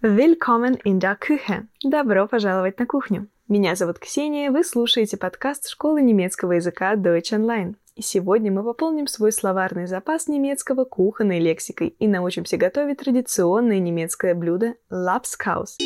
Willkommen in der Küche! Добро пожаловать на кухню! Меня зовут Ксения, вы слушаете подкаст школы немецкого языка Deutsch Online. И сегодня мы пополним свой словарный запас немецкого кухонной лексикой и научимся готовить традиционное немецкое блюдо Lapskaus.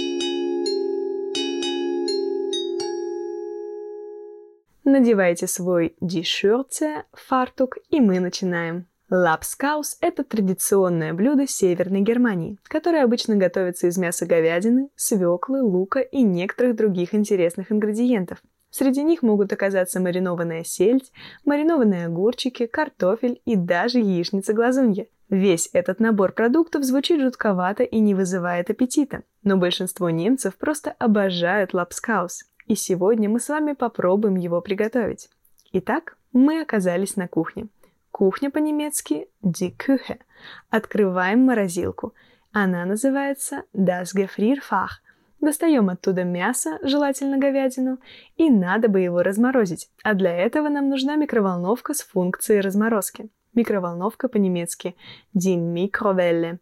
Надевайте свой дишерце, фартук, и мы начинаем. Лапскаус – это традиционное блюдо Северной Германии, которое обычно готовится из мяса говядины, свеклы, лука и некоторых других интересных ингредиентов. Среди них могут оказаться маринованная сельдь, маринованные огурчики, картофель и даже яичница-глазунья. Весь этот набор продуктов звучит жутковато и не вызывает аппетита, но большинство немцев просто обожают лапскаус. И сегодня мы с вами попробуем его приготовить. Итак, мы оказались на кухне – Кухня по-немецки die Küche. Открываем морозилку. Она называется das Gefrierfach. Достаем оттуда мясо, желательно говядину, и надо бы его разморозить. А для этого нам нужна микроволновка с функцией разморозки. Микроволновка по-немецки die Mikrowelle.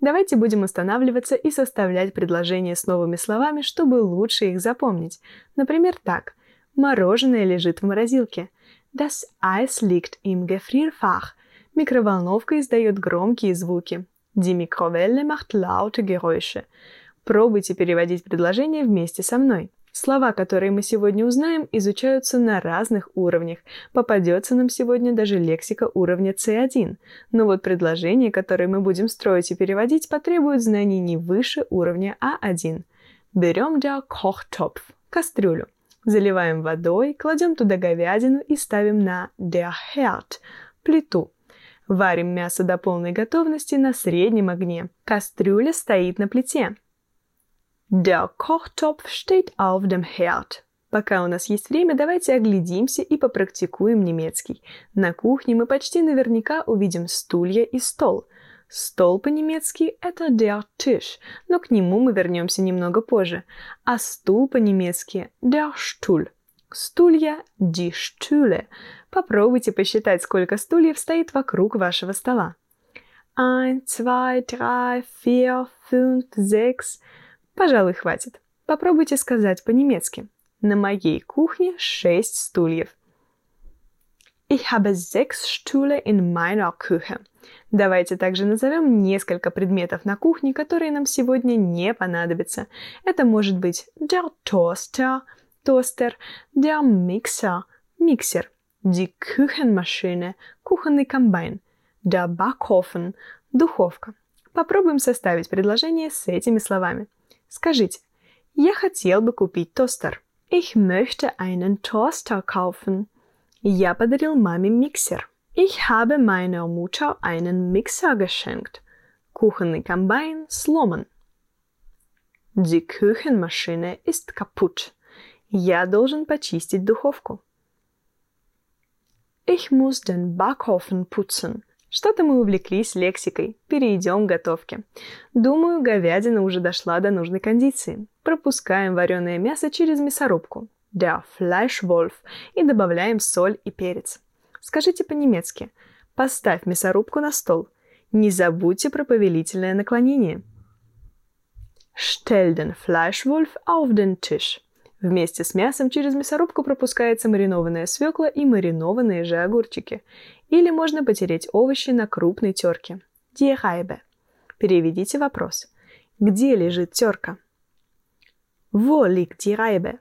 Давайте будем останавливаться и составлять предложения с новыми словами, чтобы лучше их запомнить. Например, так. Мороженое лежит в морозилке – Das Eis liegt im Gefrierfach. Микроволновка издает громкие звуки. Die Mikrowelle macht laute Geräusche. Пробуйте переводить предложение вместе со мной. Слова, которые мы сегодня узнаем, изучаются на разных уровнях. Попадется нам сегодня даже лексика уровня C1. Но вот предложения, которые мы будем строить и переводить, потребуют знаний не выше уровня А1. Берем der Kochtopf – кастрюлю. Заливаем водой, кладем туда говядину и ставим на der Herd – плиту. Варим мясо до полной готовности на среднем огне. Кастрюля стоит на плите. Der Kochtopf steht auf dem Herd. Пока у нас есть время, давайте оглядимся и попрактикуем немецкий. На кухне мы почти наверняка увидим стулья и стол – Стол по-немецки – это der Tisch, но к нему мы вернемся немного позже. А стул по-немецки – der Stuhl. Стулья – die Stühle. Попробуйте посчитать, сколько стульев стоит вокруг вашего стола. Ein, zwei, drei, vier, fünf, sechs. Пожалуй, хватит. Попробуйте сказать по-немецки. На моей кухне шесть стульев. Ich habe sechs Stühle in meiner Küche. Давайте также назовем несколько предметов на кухне, которые нам сегодня не понадобятся. Это может быть der Toaster, тостер, der Mixer, миксер, die Küchenmaschine, кухонный комбайн, der Backofen, духовка. Попробуем составить предложение с этими словами. Скажите, я хотел бы купить тостер. Ich möchte einen Toaster kaufen. Я подарил маме миксер. Ich habe meiner Mutter einen Mixer geschenkt. Кухонный комбайн сломан. Die Küchenmaschine ist kaputt. Я должен почистить духовку. Ich muss den Backofen putzen. Что-то мы увлеклись лексикой. Перейдем к готовке. Думаю, говядина уже дошла до нужной кондиции. Пропускаем вареное мясо через мясорубку. Der Fleischwolf. И добавляем соль и перец. Скажите по-немецки «поставь мясорубку на стол». Не забудьте про повелительное наклонение. Stell den Fleischwolf auf den Tisch. Вместе с мясом через мясорубку пропускается маринованная свекла и маринованные же огурчики. Или можно потереть овощи на крупной терке. Die Reibe. Переведите вопрос. Где лежит терка? Wo liegt die Reibe?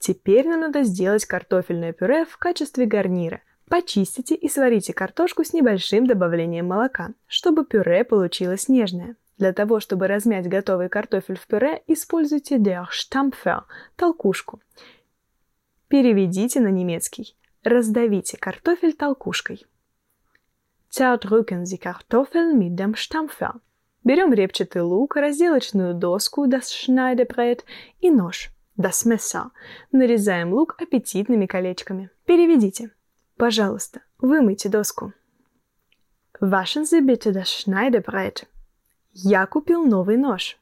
Теперь нам надо сделать картофельное пюре в качестве гарнира – Почистите и сварите картошку с небольшим добавлением молока, чтобы пюре получилось нежное. Для того, чтобы размять готовый картофель в пюре, используйте der Stampfer – толкушку. Переведите на немецкий. Раздавите картофель толкушкой. Zerdrücken Sie Kartoffeln mit dem Stampfer. Берем репчатый лук, разделочную доску, das Schneidebrett и нож, das Messer. Нарезаем лук аппетитными колечками. Переведите. Пожалуйста, вымойте доску. Waschen Sie bitte das Schneidebrett. Я купил новый нож.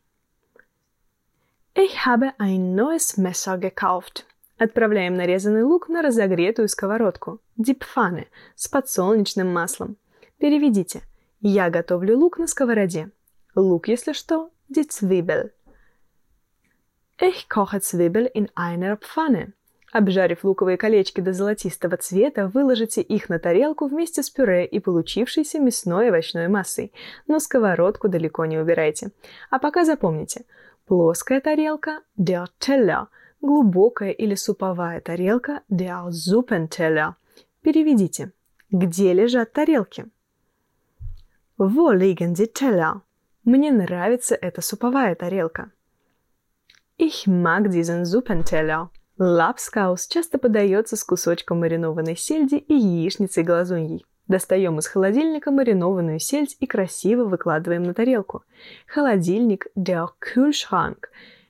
Ich habe ein neues Messer gekauft. Отправляем нарезанный лук на разогретую сковородку, дипфаны, с подсолнечным маслом. Переведите. Я готовлю лук на сковороде. Лук, если что, die Ich koche Zwiebel in einer Pfanne. Обжарив луковые колечки до золотистого цвета, выложите их на тарелку вместе с пюре и получившейся мясной овощной массой, но сковородку далеко не убирайте. А пока запомните, плоская тарелка – der Teller, глубокая или суповая тарелка – der Suppenteller. Переведите. Где лежат тарелки? Wo liegen die Teller? Мне нравится эта суповая тарелка. Ich mag diesen Suppenteller. Лапскаус часто подается с кусочком маринованной сельди и яичницей глазуньей. Достаем из холодильника маринованную сельдь и красиво выкладываем на тарелку. Холодильник – der Kühlschrank.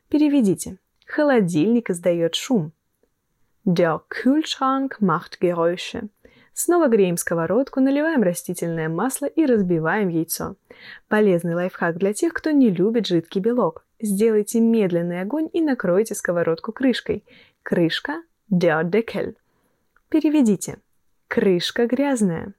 Переведите. Холодильник издает шум. Der Kühlschrank macht Geräusche. Снова греем сковородку, наливаем растительное масло и разбиваем яйцо. Полезный лайфхак для тех, кто не любит жидкий белок. Сделайте медленный огонь и накройте сковородку крышкой. Крышка – der Deckel. Переведите. Крышка грязная.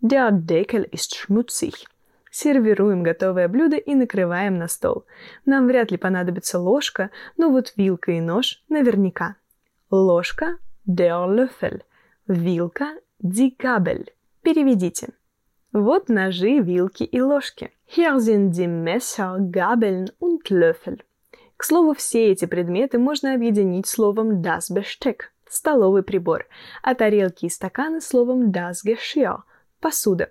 Der Deckel ist schmutzig. Сервируем готовое блюдо и накрываем на стол. Нам вряд ли понадобится ложка, но вот вилка и нож наверняка. Ложка – der Löffel. Вилка – die Gabel. Переведите. Вот ножи, вилки и ложки. Hier sind die Messer, Gabeln und Löffel. К слову, все эти предметы можно объединить словом das Besteck – столовый прибор, а тарелки и стаканы словом das Geschirr – посуда.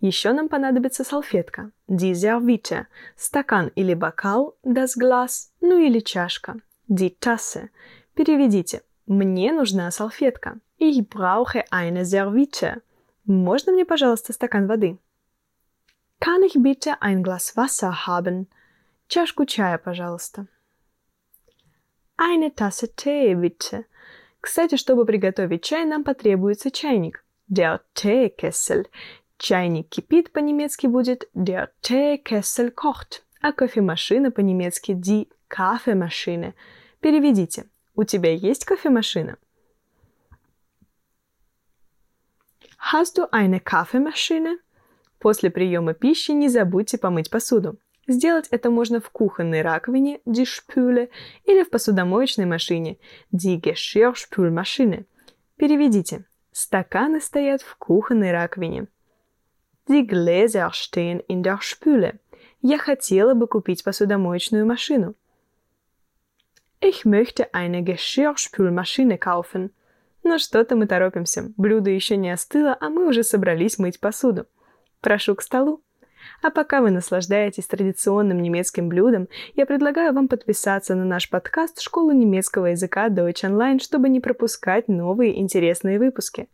Еще нам понадобится салфетка – die Serviette, стакан или бокал – das Glas, ну или чашка – die Tasse. Переведите. Мне нужна салфетка. Ich brauche eine Serviette. Можно мне, пожалуйста, стакан воды? Kann ich bitte ein Glas Wasser haben? Чашку чая, пожалуйста. Eine Tasse Tee, bitte. Кстати, чтобы приготовить чай, нам потребуется чайник. Der Teekessel. Чайник кипит по-немецки будет der Teekessel kocht, а кофемашина по-немецки die Kaffeemaschine. Переведите. У тебя есть кофемашина? Hast du eine Kaffeemaschine? После приема пищи не забудьте помыть посуду. Сделать это можно в кухонной раковине die Spüle или в посудомоечной машине die Geschirrspülmaschine. Переведите. Стаканы стоят в кухонной раковине. Die Gläser stehen in der Spüle. Я хотела бы купить посудомоечную машину. Ich möchte eine Geschirrspülmaschine kaufen. Но что-то мы торопимся. Блюдо еще не остыло, а мы уже собрались мыть посуду. Прошу к столу. А пока вы наслаждаетесь традиционным немецким блюдом, я предлагаю вам подписаться на наш подкаст «Школа немецкого языка Deutsch Online», чтобы не пропускать новые интересные выпуски.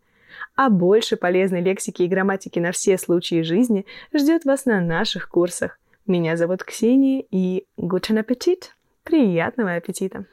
А больше полезной лексики и грамматики на все случаи жизни ждет вас на наших курсах. Меня зовут Ксения и guten Appetit! Приятного аппетита!